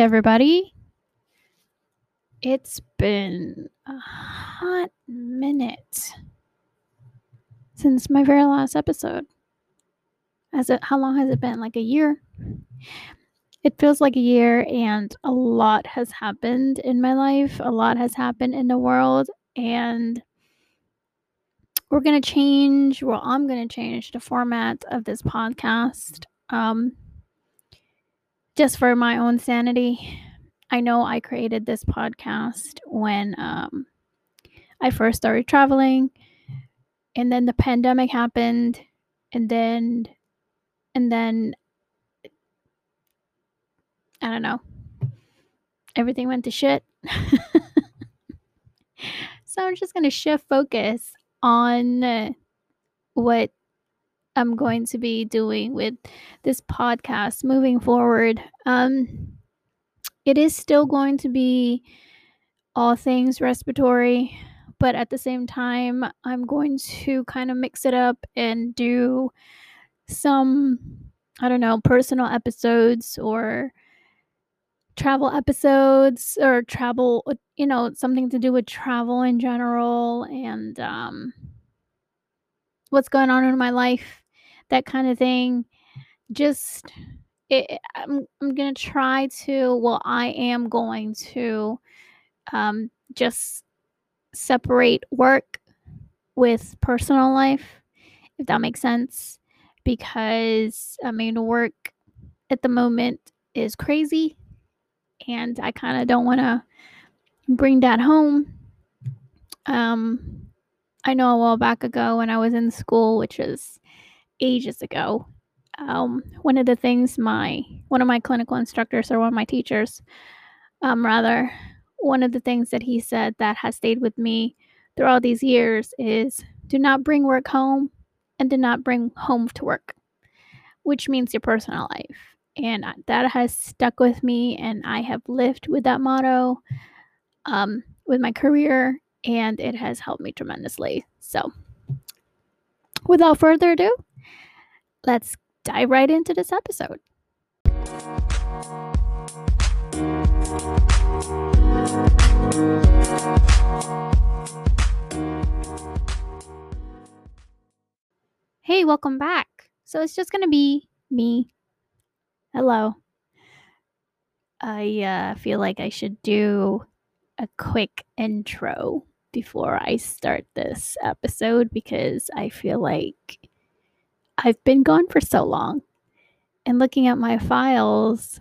everybody. It's been a hot minute since my very last episode. Has it how long has it been? Like a year? It feels like a year and a lot has happened in my life. A lot has happened in the world and we're to change, well I'm to change the format of this podcast. Um just for my own sanity. I know I created this podcast when um, I first started traveling, and then the pandemic happened, and then, and then, I don't know, everything went to shit. so I'm just gonna shift focus on what I'm going to be doing with this podcast moving forward. Um, it is still going to be all things respiratory, but at the same time, I'm going to kind of mix it up and do some, I don't know, personal episodes or travel episodes or travel, you know, something to do with travel in general and um, what's going on in my life that kind of thing. Just it, I'm I'm gonna try to. Well, I am going to um, just separate work with personal life, if that makes sense. Because I mean, work at the moment is crazy, and I kind of don't want to bring that home. Um, I know a while back ago when I was in school, which is ages ago, um, one of the things my one of my clinical instructors or one of my teachers, um, rather, one of the things that he said that has stayed with me through all these years is do not bring work home and do not bring home to work, which means your personal life. And that has stuck with me, and I have lived with that motto um, with my career, and it has helped me tremendously. So, without further ado, let's dive right into this episode. Hey, welcome back. So it's just going to be me. Hello. I uh, feel like I should do a quick intro before I start this episode because I feel like I've been gone for so long. And looking at my files,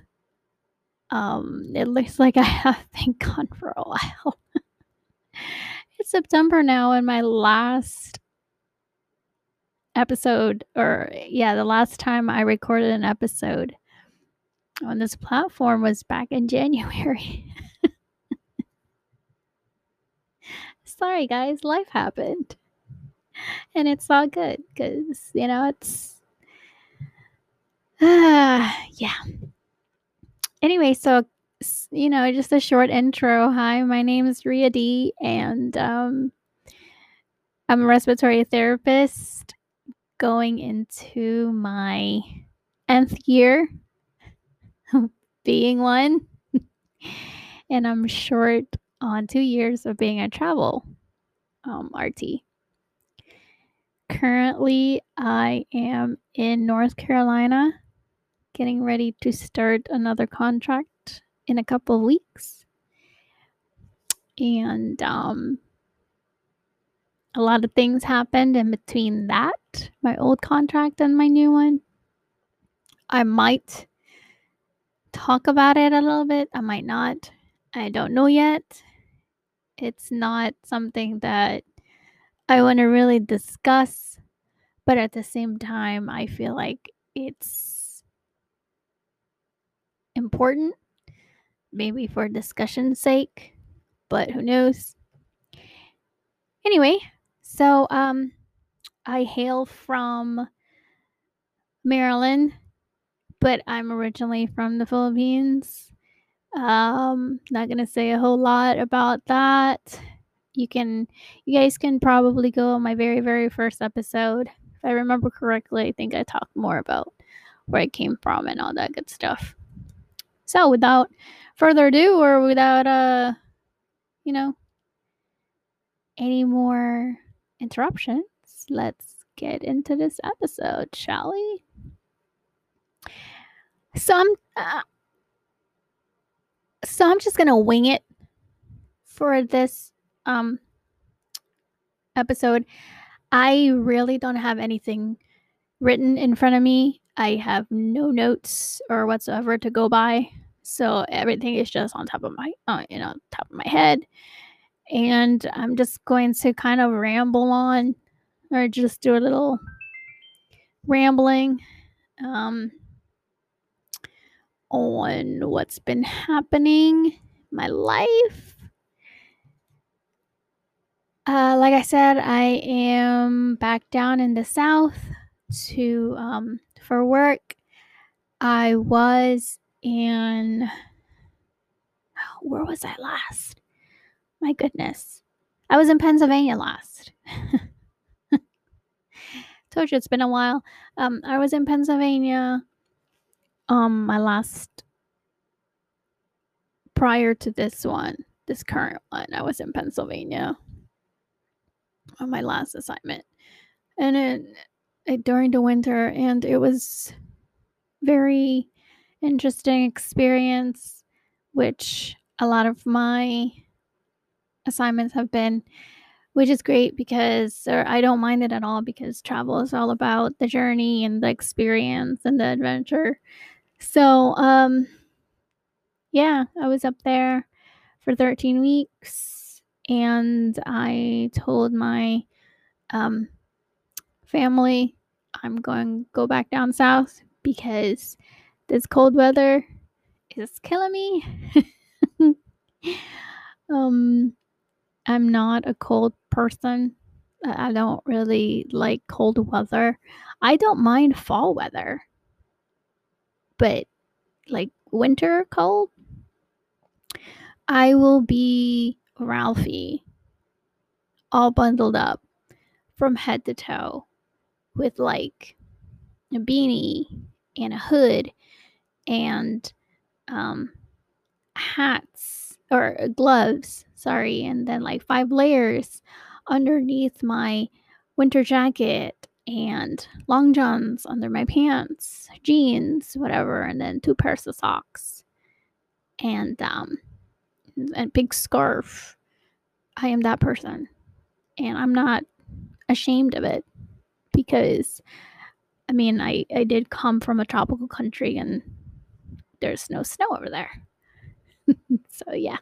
um, it looks like I have been gone for a while. it's September now, and my last episode, or yeah, the last time I recorded an episode on this platform was back in January. Sorry, guys, life happened and it's all good because you know it's uh, yeah. Anyway so you know just a short intro. Hi my name is ria d and um, i'm a respiratory therapist going into my nth year of being one and i'm short on two years of being a travel um, rt Currently, I am in North Carolina, getting ready to start another contract in a couple of weeks. And um, a lot of things happened in between that, my old contract and my new one. I might talk about it a little bit, I might not. I don't know yet. It's not something that I want to really discuss, but at the same time, I feel like it's important, maybe for discussion's sake, but who knows. Anyway, so um, I hail from Maryland, but I'm originally from the Philippines. Um, not gonna say a whole lot about that you can you guys can probably go on my very very first episode if i remember correctly i think i talked more about where i came from and all that good stuff so without further ado, or without uh, you know, any more interruptions, let's get into this episode, shall we? So I'm, uh, so I'm just gonna wing it for this um episode. I really don't have anything written in front of me. I have no notes or whatsoever to go by. So everything is just on top of my, uh, you know, top of my head. And I'm just going to kind of ramble on or just do a little rambling um, on what's been happening my life. Like I said, I am back down in the south to um, for work. I was in where was I last? My goodness. I was in Pennsylvania last. Told you it's been a while. Um, I was in Pennsylvania. Um, my last prior to this one, this current one, I was in Pennsylvania on my last assignment, and it, it during the winter, and it was very interesting experience, which a lot of my assignments have been, which is great because or I don't mind it at all because travel is all about the journey and the experience and the adventure. So, um, yeah, I was up there for 13 weeks and I told my um, family I'm going to go back down south because this cold weather is killing me. um, I'm not a cold person. I don't really like cold weather. I don't mind fall weather. But like winter cold, I will be Ralphie all bundled up from head to toe with like a beanie and a hood and um, hats or gloves, sorry, and then like five layers underneath my winter jacket and long johns under my pants, jeans, whatever, and then two pairs of socks. And um a big scarf. I am that person. And I'm not ashamed of it because I mean, I I did come from a tropical country and there's no snow over there. so yeah.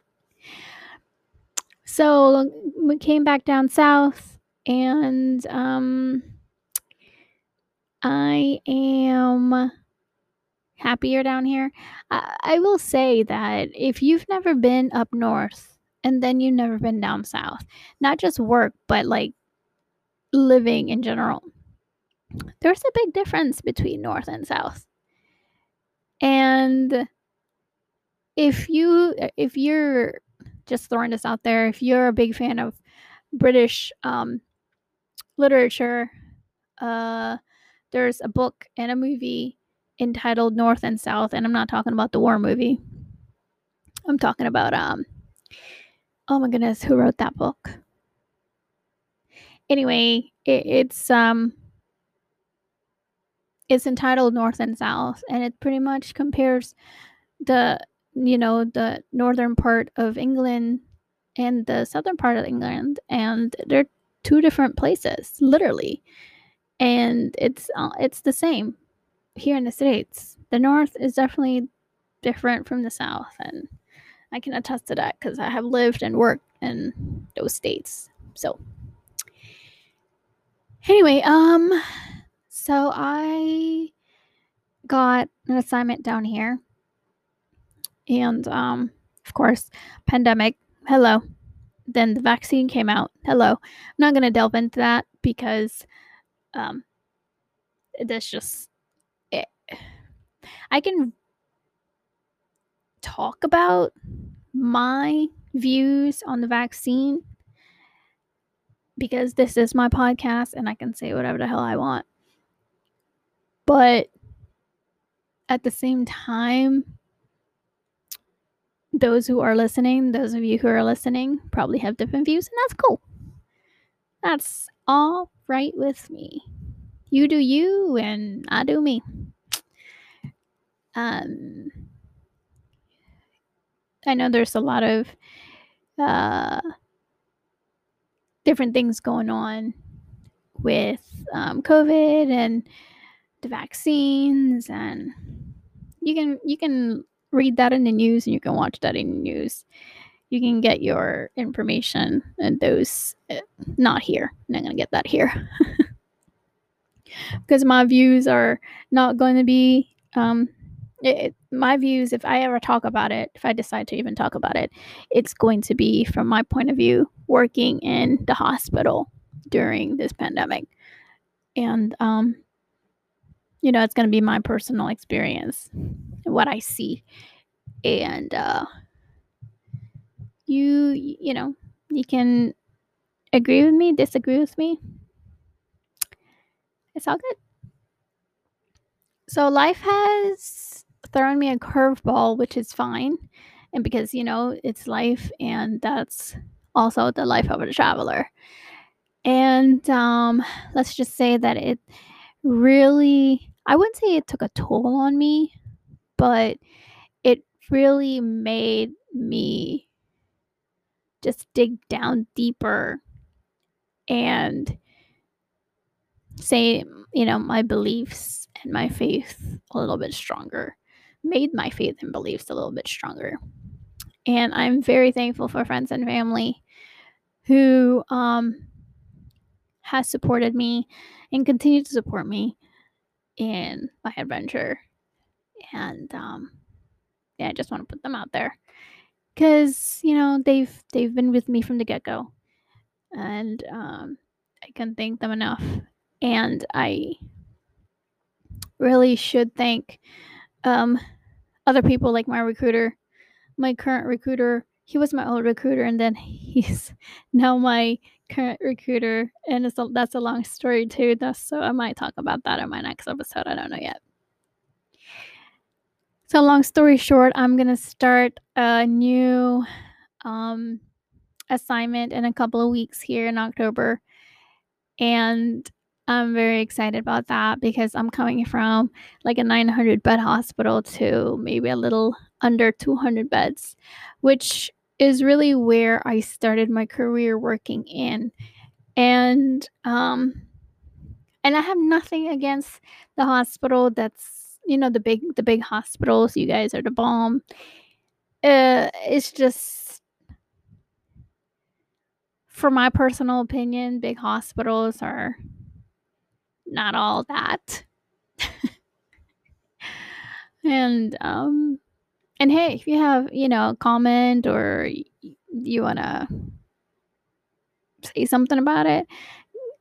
So we came back down south and um I am happier down here. I, I will say that if you've never been up north and then you've never been down south, not just work, but like living in general, there's a big difference between north and south. And if you if you're just throwing this out there, if you're a big fan of British um, literature, uh, there's a book and a movie entitled North and South, and I'm not talking about the war movie. I'm talking about um oh my goodness, who wrote that book? Anyway, it, it's um it's entitled North and South, and it pretty much compares the you know the northern part of England and the southern part of England, and they're two different places, literally. And it's uh, it's the same here in the states. The north is definitely different from the south, and I can attest to that because I have lived and worked in those states. So anyway, um, so I got an assignment down here, and um, of course, pandemic. Hello. Then the vaccine came out. Hello. I'm not gonna delve into that because um, that's just it. I can talk about my views on the vaccine because this is my podcast and I can say whatever the hell I want. But at the same time, those who are listening, those of you who are listening, probably have different views, and that's cool. That's all right with me. You do you, and I do me. Um, I know there's a lot of uh, different things going on with um, COVID and the vaccines, and you can you can read that in the news and you can watch that in the news. You can get your information and those uh, not here. I'm not gonna get that here because my views are not going to be um, it, my views. If I ever talk about it, if I decide to even talk about it, it's going to be from my point of view, working in the hospital during this pandemic, and um, you know, it's going to be my personal experience, what I see, and uh, you, you know, you can agree with me, disagree with me. It's all good. So life has thrown me a curveball, which is fine. And because, you know, it's life and that's also the life of a traveler. And um, let's just say that it really, I wouldn't say it took a toll on me, but it really made me just dig down deeper and say, you know, my beliefs and my faith a little bit stronger, made my faith and beliefs a little bit stronger. And I'm very thankful for friends and family who um, has supported me and continue to support me in my adventure. And um, yeah, I just want to put them out there because you know they've they've been with me from the get go, and um, I can thank them enough. And I really should thank um, other people like my recruiter, my current recruiter. He was my old recruiter, and then he's now my current recruiter, and it's a, that's a long story too. That's, so I might talk about that in my next episode. I don't know yet. So long story short, I'm gonna start a new um, assignment in a couple of weeks here in October, and I'm very excited about that because I'm coming from like a 900 bed hospital to maybe a little under 200 beds, which is really where I started my career working in. And um and I have nothing against the hospital that's you know the big the big hospitals you guys are the bomb uh it's just for my personal opinion big hospitals are not all that. and um and hey, if you have, you know, a comment or you want to say something about it,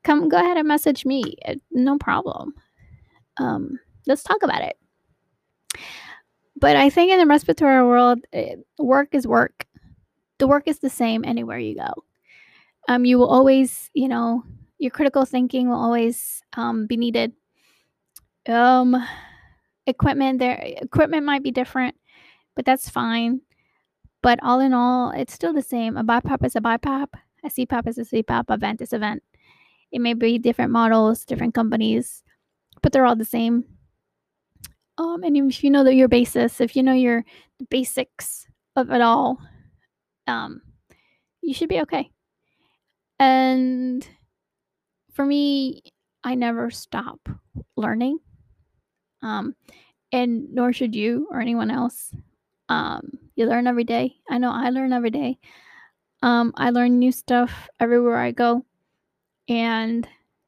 come go ahead and message me. No problem. Um let's talk about it. But I think in the respiratory world, eh, work is work. The work is the same anywhere you go. Um, you will always, you know, your critical thinking will always um, be needed. Um, equipment there, equipment might be different, but that's fine. But all in all, it's still the same. A BiPAP is a BiPAP. A CPAP is a CPAP. A vent is a vent. It may be different models, different companies, but they're all the same. Um, and if you know that your basis, if you know your basics of it all, um, you should be okay. And for me, I never stop learning. Um, and nor should you or anyone else. Um, you learn every day. I know I learn every day. Um, I learn new stuff everywhere I go. And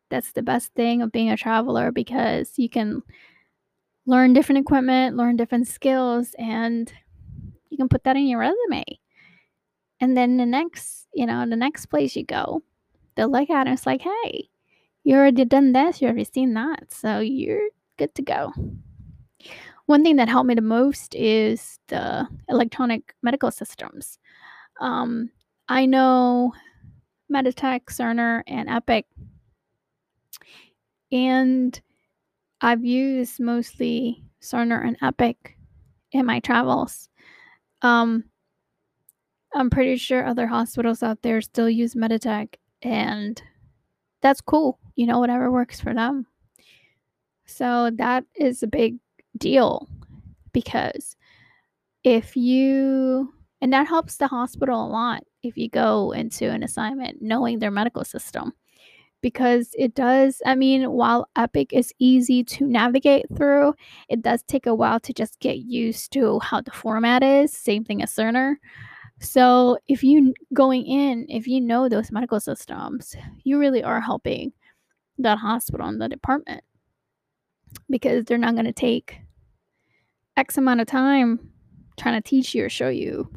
that's the best thing of being a traveler because you can learn different equipment, learn different skills, and you can put that in your resume. And then the next, you know, the next place you go, they'll look at it and it's like, hey, you already done this, you already seen that, so you're good to go. One thing that helped me the most is the electronic medical systems. Um, I know Meditech, Cerner, and Epic, and I've used mostly Cerner and Epic in my travels. Um, I'm pretty sure other hospitals out there still use Meditech, and that's cool. You know, whatever works for them. So that is a big deal because if you, and that helps the hospital a lot if you go into an assignment knowing their medical system because it does i mean while epic is easy to navigate through it does take a while to just get used to how the format is same thing as cerner so if you going in if you know those medical systems you really are helping that hospital and the department because they're not going to take x amount of time trying to teach you or show you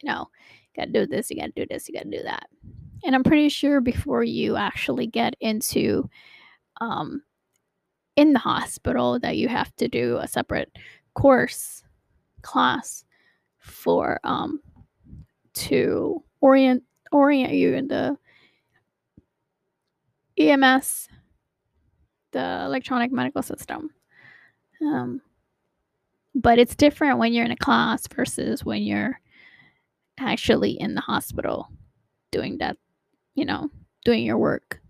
you know you got to do this you got to do this you got to do that. And I'm pretty sure before you actually get into um, in the hospital that you have to do a separate course class for um, to orient orient you in the EMS, the electronic medical system. Um, but it's different when you're in a class versus when you're actually in the hospital doing that you know, doing your work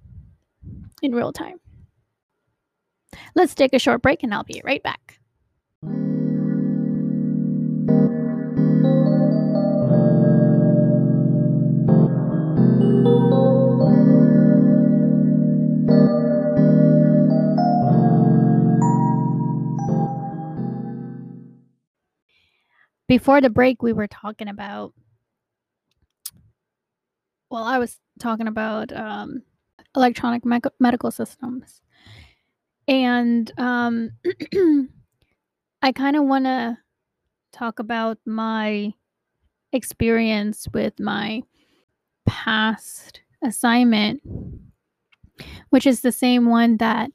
in real time. Let's take a short break and I'll be right back. Before the break, we were talking about well, I was talking about um, electronic me- medical systems. And um, I kind of want to talk about my experience with my past assignment, which is the same one that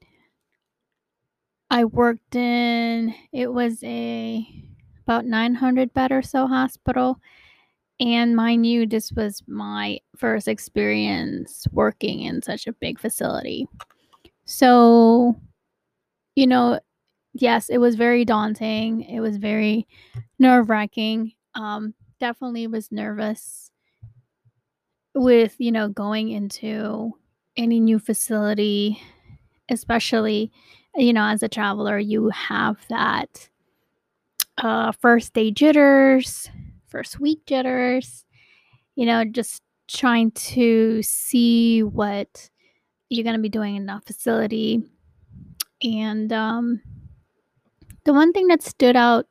I worked in. It was a about 900 bed or so hospital and mind you, this was my first experience working in such a big facility. So, you know, yes, it was very daunting. It was very nerve wracking. Um, definitely was nervous with, you know, going into any new facility, especially, you know, as a traveler, you have that uh, first day jitters first week jitters, you know, just trying to see what you're going to be doing in that facility. And um, the one thing that stood out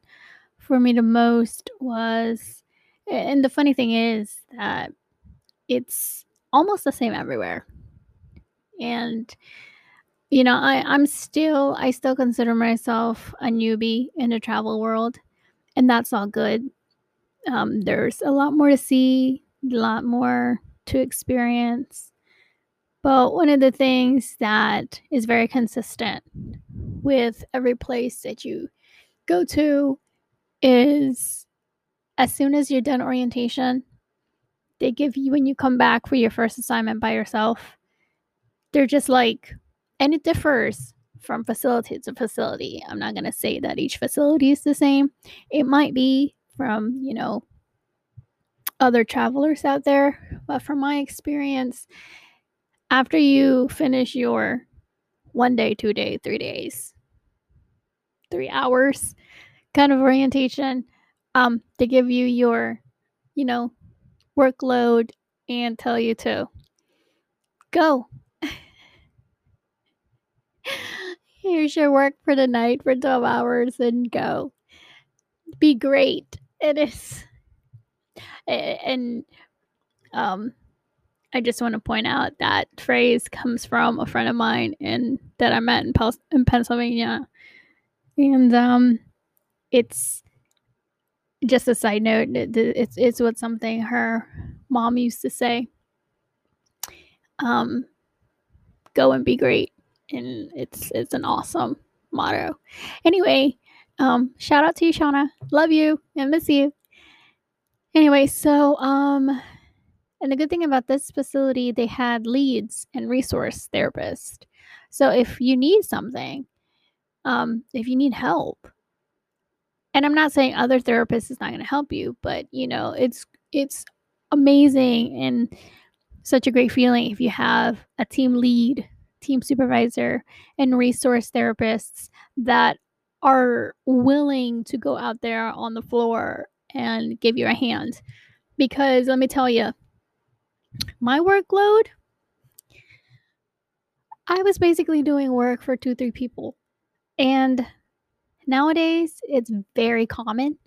for me the most was, and the funny thing is that it's almost the same everywhere. And you know, I, I'm still I still consider myself a newbie in the travel world, and that's all good. Um, there's a lot more to see, a lot more to experience. But one of the things that is very consistent with every place that you go to is as soon as you're done orientation, they give you when you come back for your first assignment by yourself, they're just like, and it differs from facility to facility. I'm not going to say that each facility is the same. It might be from, you know, other travelers out there, but from my experience, after you finish your one day, two day, three days, three hours kind of orientation, um, they give you your, you know, workload and tell you to go. Here's your work for the night for 12 hours and go. Be great it is and um I just want to point out that phrase comes from a friend of mine and that I met in, Pel- in Pennsylvania. And um it's just a side note, it's it's what something her mom used to say. Um go and be great. And it's it's an awesome motto. Anyway, um, shout out to you, Shauna. Love you and miss you. Anyway, so um, and the good thing about this facility, they had leads and resource therapists. So if you need something, um, if you need help, and I'm not saying other therapists is not going to help you, but you know, it's it's amazing and such a great feeling if you have a team lead, team supervisor, and resource therapists that are willing to go out there on the floor and give you a hand. Because let me tell you, my workload, I was basically doing work for two, three people. And nowadays, it's very common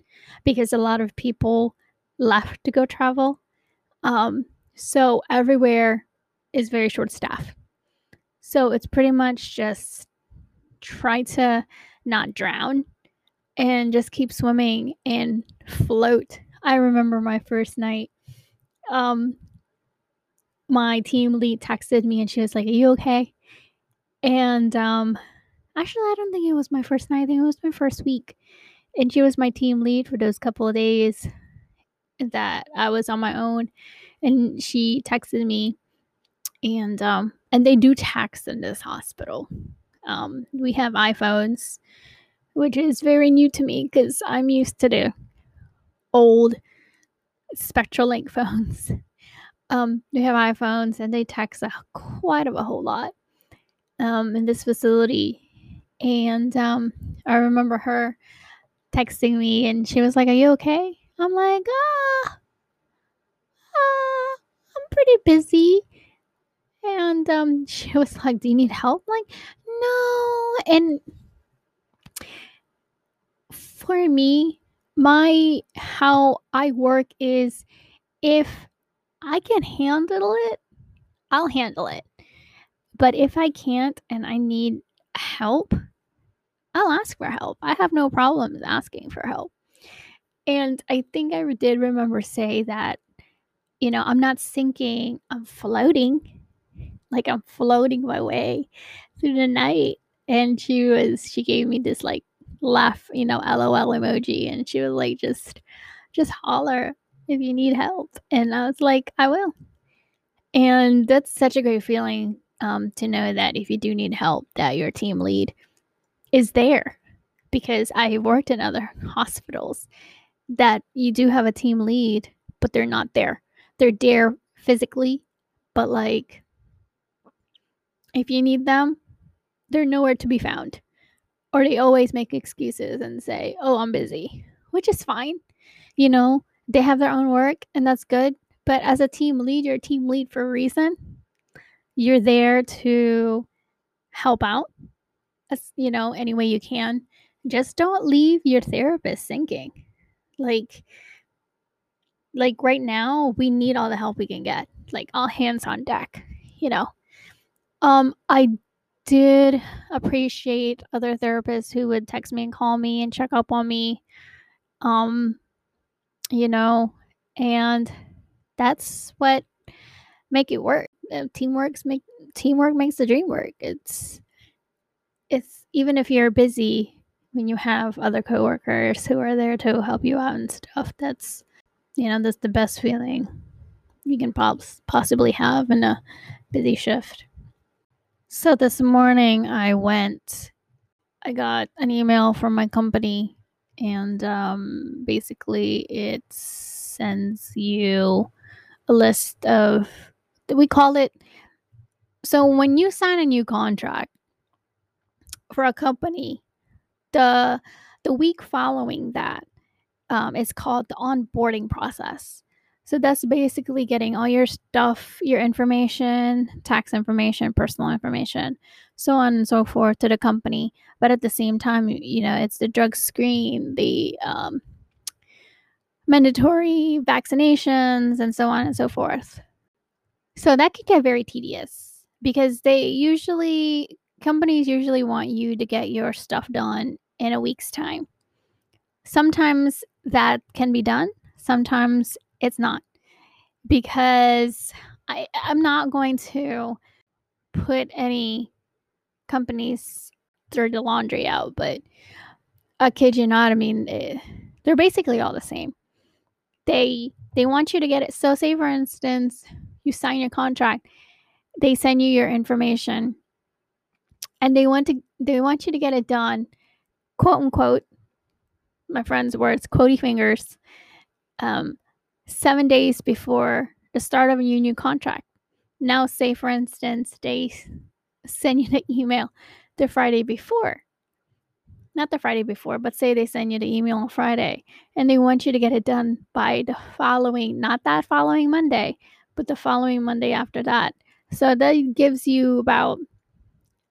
because a lot of people left to go travel. Um, so everywhere is very short staff. So it's pretty much just try to not drown and just keep swimming and float. I remember my first night. Um, my team lead texted me and she was like, Are you okay? And um, actually, I don't think it was my first night. I think it was my first week. And she was my team lead for those couple of days that I was on my own. And she texted me, and um, and they do text in this hospital. Um, we have iPhones, which is very new to me because I'm used to the old SpectraLink phones. Um, we have iPhones and they text a, quite of a whole lot um, in this facility. And um, I remember her texting me and she was like, Are you okay? I'm like, Ah, ah I'm pretty busy. And um, she was like, Do you need help? I'm like, no. And for me, my how I work is if I can handle it, I'll handle it. But if I can't and I need help, I'll ask for help. I have no problems asking for help. And I think I did remember say that, you know, I'm not sinking, I'm floating. Like I'm floating my way through the night. And she was, she gave me this like laugh, you know, LOL emoji. And she was like, just, just holler if you need help. And I was like, I will. And that's such a great feeling um, to know that if you do need help, that your team lead is there. Because I worked in other hospitals that you do have a team lead, but they're not there. They're there physically, but like if you need them, they're nowhere to be found. Or they always make excuses and say, oh, I'm busy, which is fine. You know, they have their own work and that's good. But as a team lead, you're a team lead for a reason. You're there to help out, as, you know, any way you can. Just don't leave your therapist sinking. Like, like right now, we need all the help we can get. Like all hands on deck, you know. Um, I did appreciate other therapists who would text me and call me and check up on me. Um, you know, and that's what make it work. Uh, teamwork's make teamwork makes the dream work. It's it's even if you're busy when you have other coworkers who are there to help you out and stuff. That's you know that's the best feeling you can pos- possibly have in a busy shift. So this morning I went, I got an email from my company, and um, basically it sends you a list of, we call it, so when you sign a new contract for a company, the the week following that um, is called the onboarding process. So that's basically getting all your stuff, your information, tax information, personal information, so on and so forth to the company. But at the same time, you know, it's the drug screen, the um, mandatory vaccinations, and so on and so forth. So that could get very tedious because they usually, companies usually want you to get your stuff done in a week's time. Sometimes that can be done, sometimes it's not because I, I'm not going to put any companies through the laundry out, but I kid you not, I mean, eh, they're basically all the same. They they want you to get it. So, say for instance, you sign your contract, they send you your information, and they want to they want you to get it done, quote unquote. My friend's words, quotey fingers, um, seven days before the start of a new contract. Now, say for instance, they send you the email the Friday before. Not the Friday before, but say they send you the email on Friday and they want you to get it done by the following, not that following Monday, but the following Monday after that. So that gives you about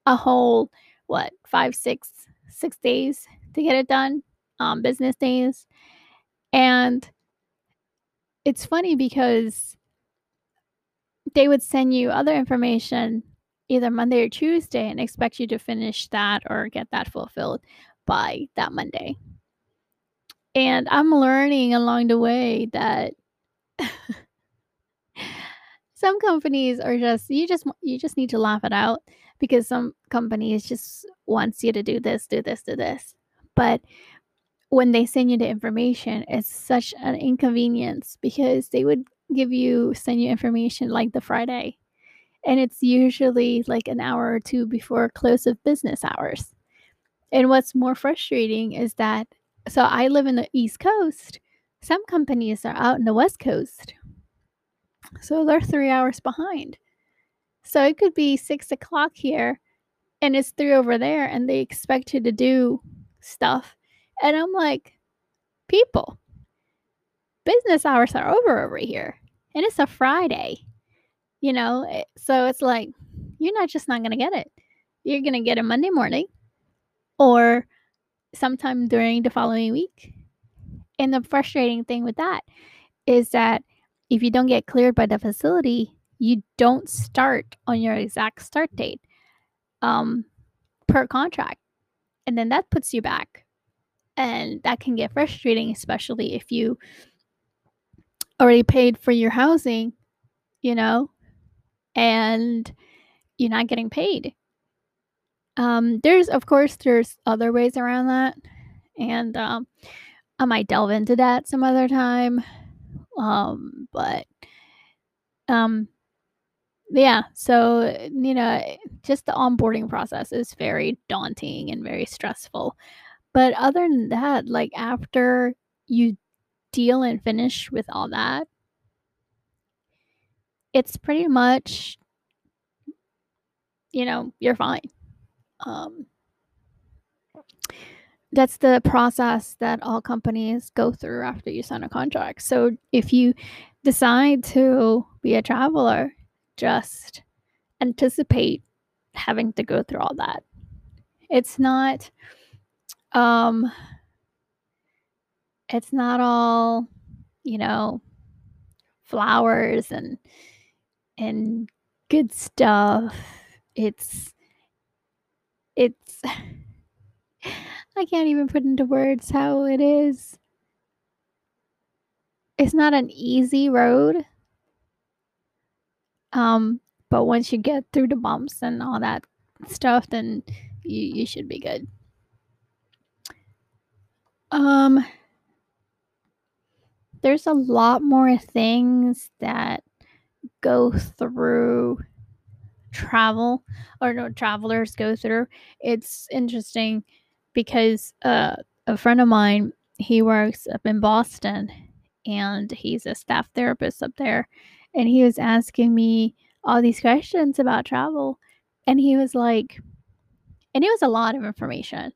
a whole, what, five, six, six days to get it done, um, business days. And it's funny because they would send you other information either Monday or Tuesday and expect you to finish that or get that fulfilled by that Monday. And I'm learning along the way that some companies are just you just you just need to laugh it out because some companies just wants you to do this, do this, do this. But when they send you the information, it's such an inconvenience because they would give you send you information like the Friday. And it's usually like an hour or two before close of business hours. And what's more frustrating is that so I live in the East Coast. Some companies are out in the West Coast. So they're three hours behind. So it could be six o'clock here and it's three over there, and they expect you to do stuff. And I'm like, people, business hours are over over here, and it's a Friday, you know? Eh, so it's like, you're not just not going to get it. You're going to get it Monday morning or sometime during the following week. And the frustrating thing with that is that if you don't get cleared by the facility, you don't start on your exact start date um, per contract. And then that puts you back. And that can get frustrating, especially if you already paid for your housing, you know, and you're not getting paid. Um, there's, of course, there's other ways around that. And um, I might delve into that some other time. Um, but um, yeah, so you know, just the onboarding process is very daunting and very stressful. But other than that, like after you deal and finish with all that, it's pretty much you know, you're fine. Um that's the process that all companies go through after you sign a contract. So if you decide to be a traveler, just anticipate having to go through all that. It's not um it's not all, you know, flowers and and good stuff. It's it's I can't even put into words how it is. It's not an easy road. Um, but once you get through the bumps and all that stuff, then you, you should be good. Um, there's a lot more things that go through travel or no travelers go through. It's interesting because uh, a friend of mine he works up in Boston and he's a staff therapist up there and he was asking me all these questions about travel and he was like and it was a lot of information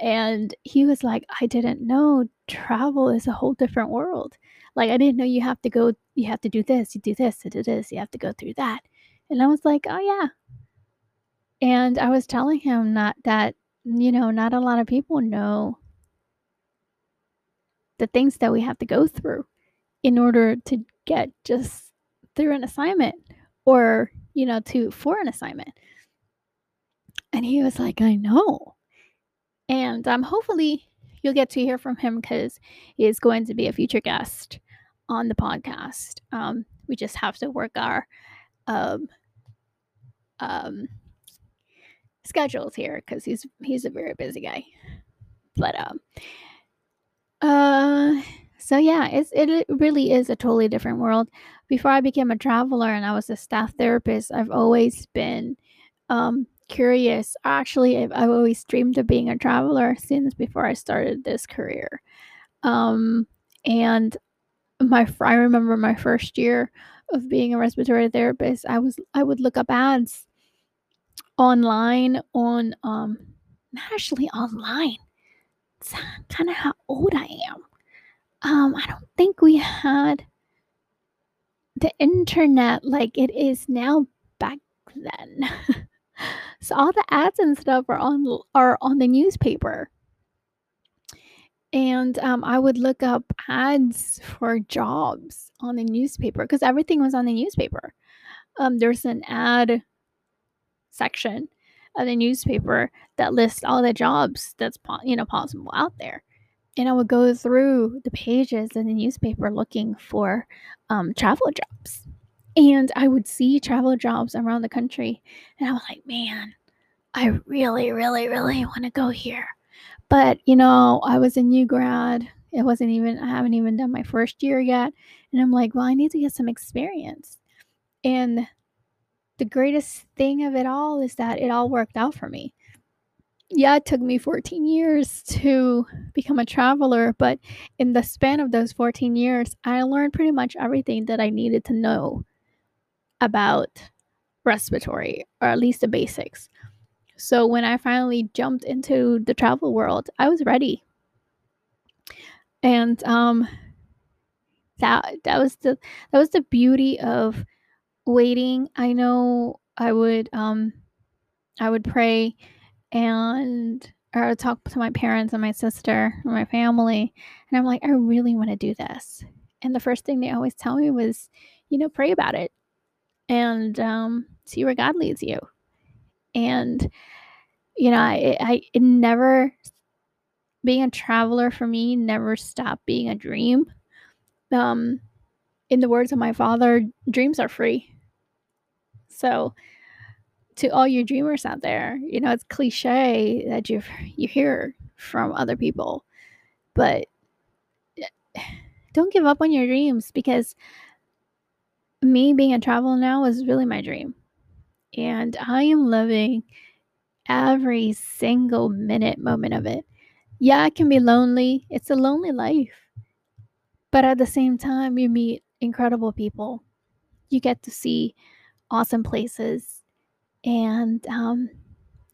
and he was like i didn't know travel is a whole different world like i didn't know you have to go you have to do this you do this you do this you have to go through that and i was like oh yeah and i was telling him not that you know not a lot of people know the things that we have to go through in order to get just through an assignment or, you know, to for an assignment. And he was like, I know. And um, hopefully you'll get to hear from him because he is going to be a future guest on the podcast. Um, we just have to work our um, um, schedules here because he's he's a very busy guy. But um, uh, so yeah, it's it really is a totally different world before I became a traveler and I was a staff therapist, I've always been um, curious. Actually, I've, I've, always dreamed of being a traveler since before I started this career. Um, and my I remember my first year of being a respiratory therapist, I was I would look up ads online on um not actually online. It's kind of how old I am. Um, I don't think we had the internet like it is now back then. so all the ads and stuff are on are on the newspaper. And um, I would look up ads for jobs on the newspaper because everything was on the newspaper. Um, there's an ad section of the newspaper that lists all the jobs that's po- you know possible out there and i would go through the pages in the newspaper looking for um, travel jobs and i would see travel jobs around the country and i was like man i really really really want to go here but you know i was a new grad it wasn't even i haven't even done my first year yet and i'm like well i need to get some experience and the greatest thing of it all is that it all worked out for me. Yeah, it took me 14 years to become a traveler, but in the span of those 14 years, I learned pretty much everything that I needed to know about respiratory, or at least the basics. So when I finally jumped into the travel world, I was ready. And um that that was the that was the beauty of waiting, I know I would um I would pray and or I would talk to my parents and my sister and my family and I'm like, I really want to do this. And the first thing they always tell me was, you know, pray about it and um, see where God leads you. And you know, I, I it never being a traveler for me never stopped being a dream. Um, in the words of my father, dreams are free. So, to all your dreamers out there, you know, it's cliche that you you hear from other people, but eh, don't give up on your dreams because me being a traveler now is really my dream. And I am loving every single minute moment of it. Yeah, it can be lonely. It's a lonely life. But at the same time, you meet incredible people. You get to see awesome places and um,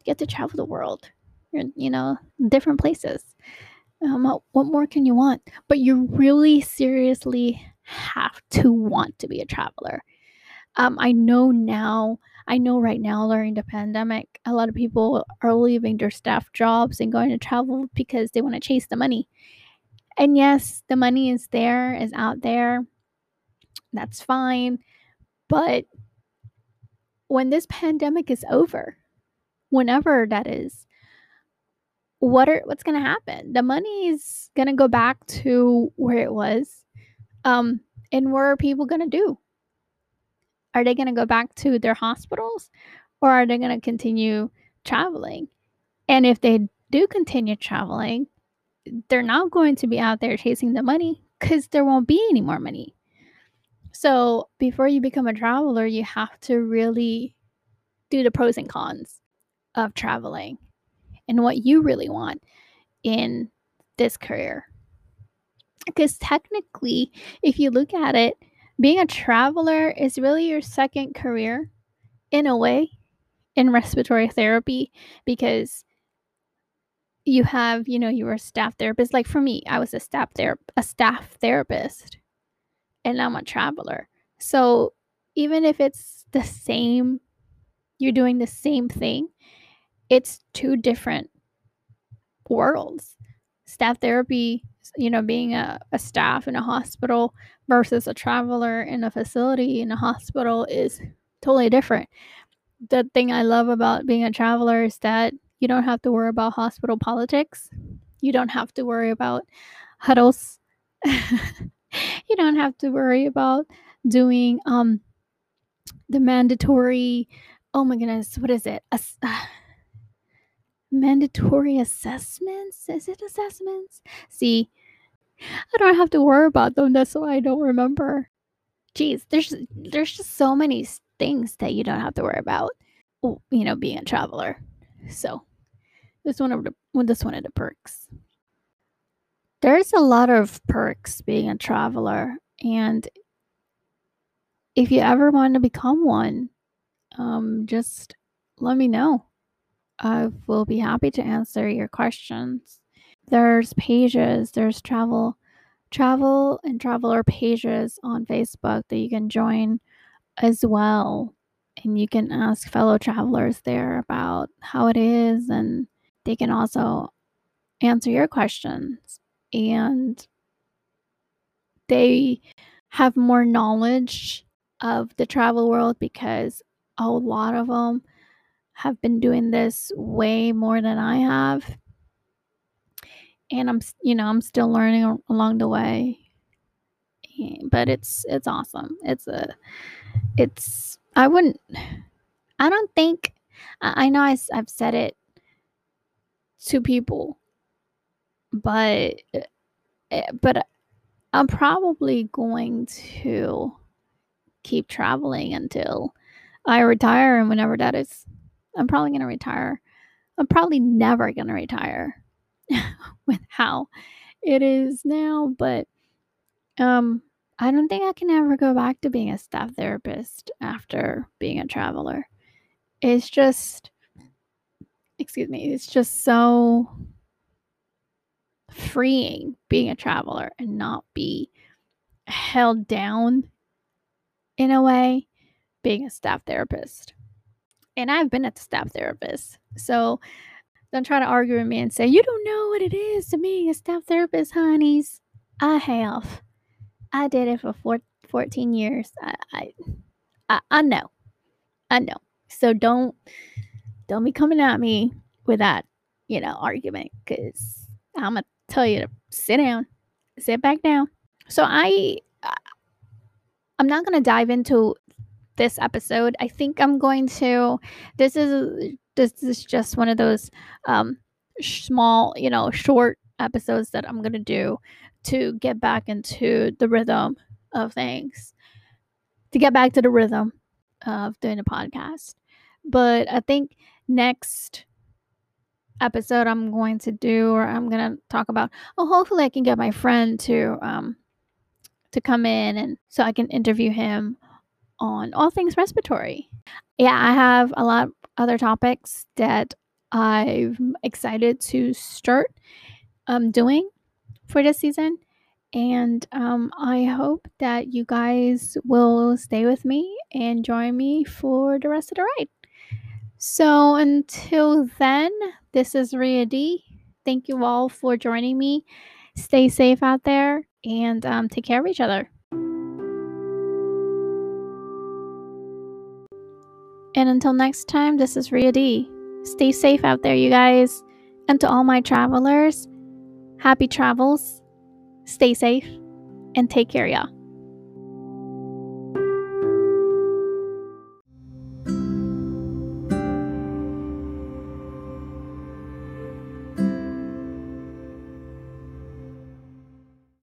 get to travel the world, you know, different places. Um, what more can you want? But you really seriously have to want to be a traveler. Um, I know now, I know right now during the pandemic, a lot of people are leaving their staff jobs and going to travel because they want to chase the money. And yes, the money is there, is out there. That's fine. But when this pandemic is over, whenever that is, what are what's going to happen? The money is going to go back to where it was. Um and what are people going to do? Are they going to go back to their hospitals or are they going to continue traveling? And if they do continue traveling, they're not going to be out there chasing the money cuz there won't be any more money. So before you become a traveler, you have to really do the pros and cons of traveling and what you really want in this career. Because technically, if you look at it, being a traveler is really your second career in a way in respiratory therapy because you have, you know, you were a staff therapist. Like for me, I was a staff ther- a staff therapist and I'm a traveler. So even if it's the same, you're doing the same thing, it's two different worlds. Staff therapy, you know, being a, a staff in a hospital versus a traveler in a facility in a hospital is totally different. The thing I love about being a traveler is that you don't have to worry about hospital politics. You don't have to worry about huddles. you don't have to worry about doing um the mandatory oh my goodness what is it Ass- uh, mandatory assessments? Is it assessments? See i don't have to worry about them that's why i don't remember. Jeez, there's there's just so many things that you don't have to worry about you know being a traveler. So this one of the well, this one of the perks. There's a lot of perks being a traveler And if you ever want to become one, um, just let me know. I will be happy to answer your questions. There's pages, there's travel travel and traveler pages on Facebook that you can join as well. And you can ask fellow travelers there about how it is, and they can also answer your questions. And they have more knowledge of the travel world because a lot of them have been doing this way more than I have. And I'm, you know, I'm still learning along the way. But it's it's awesome. It's a it's I wouldn't I don't think I, I know I, I've said it to people, but eh, but I'm probably going to keep traveling until I retire and whenever that is. I'm probably going to retire. I'm probably never going to retire with how it is now, but um I don't think I can ever go back to being a staff therapist after being a traveler. It's just excuse me, it's just so freeing being a traveler and not be held down in a way being a staff therapist. And I've been a staff therapist. So don't try to argue with me and say, you don't know what it is to be a staff therapist, honeys. I have. I did it for four, 14 years. I, I, I, I know. I know. So don't, don't be coming at me with that, you know, argument because I'm going to tell you to sit down, sit back down. So I, I'm not going to dive into this episode. I think I'm going to. This is this is just one of those um, small, you know, short episodes that I'm going to do to get back into the rhythm of things, to get back to the rhythm of doing a podcast. But I think next episode I'm going to do, or I'm going to talk about. Oh, hopefully I can get my friend to um to come in and so I can interview him on all things respiratory. Yeah, I have a lot other topics that I'm excited to start um, doing for this season. And um, I hope that you guys will stay with me and join me for the rest of the ride. So until then, this is Ria D. Thank you all for joining me. Stay safe out there and um, take care of each other. And until next time, this is Ria D. Stay safe out there, you guys. And to all my travelers, happy travels, stay safe, and take care, y'all.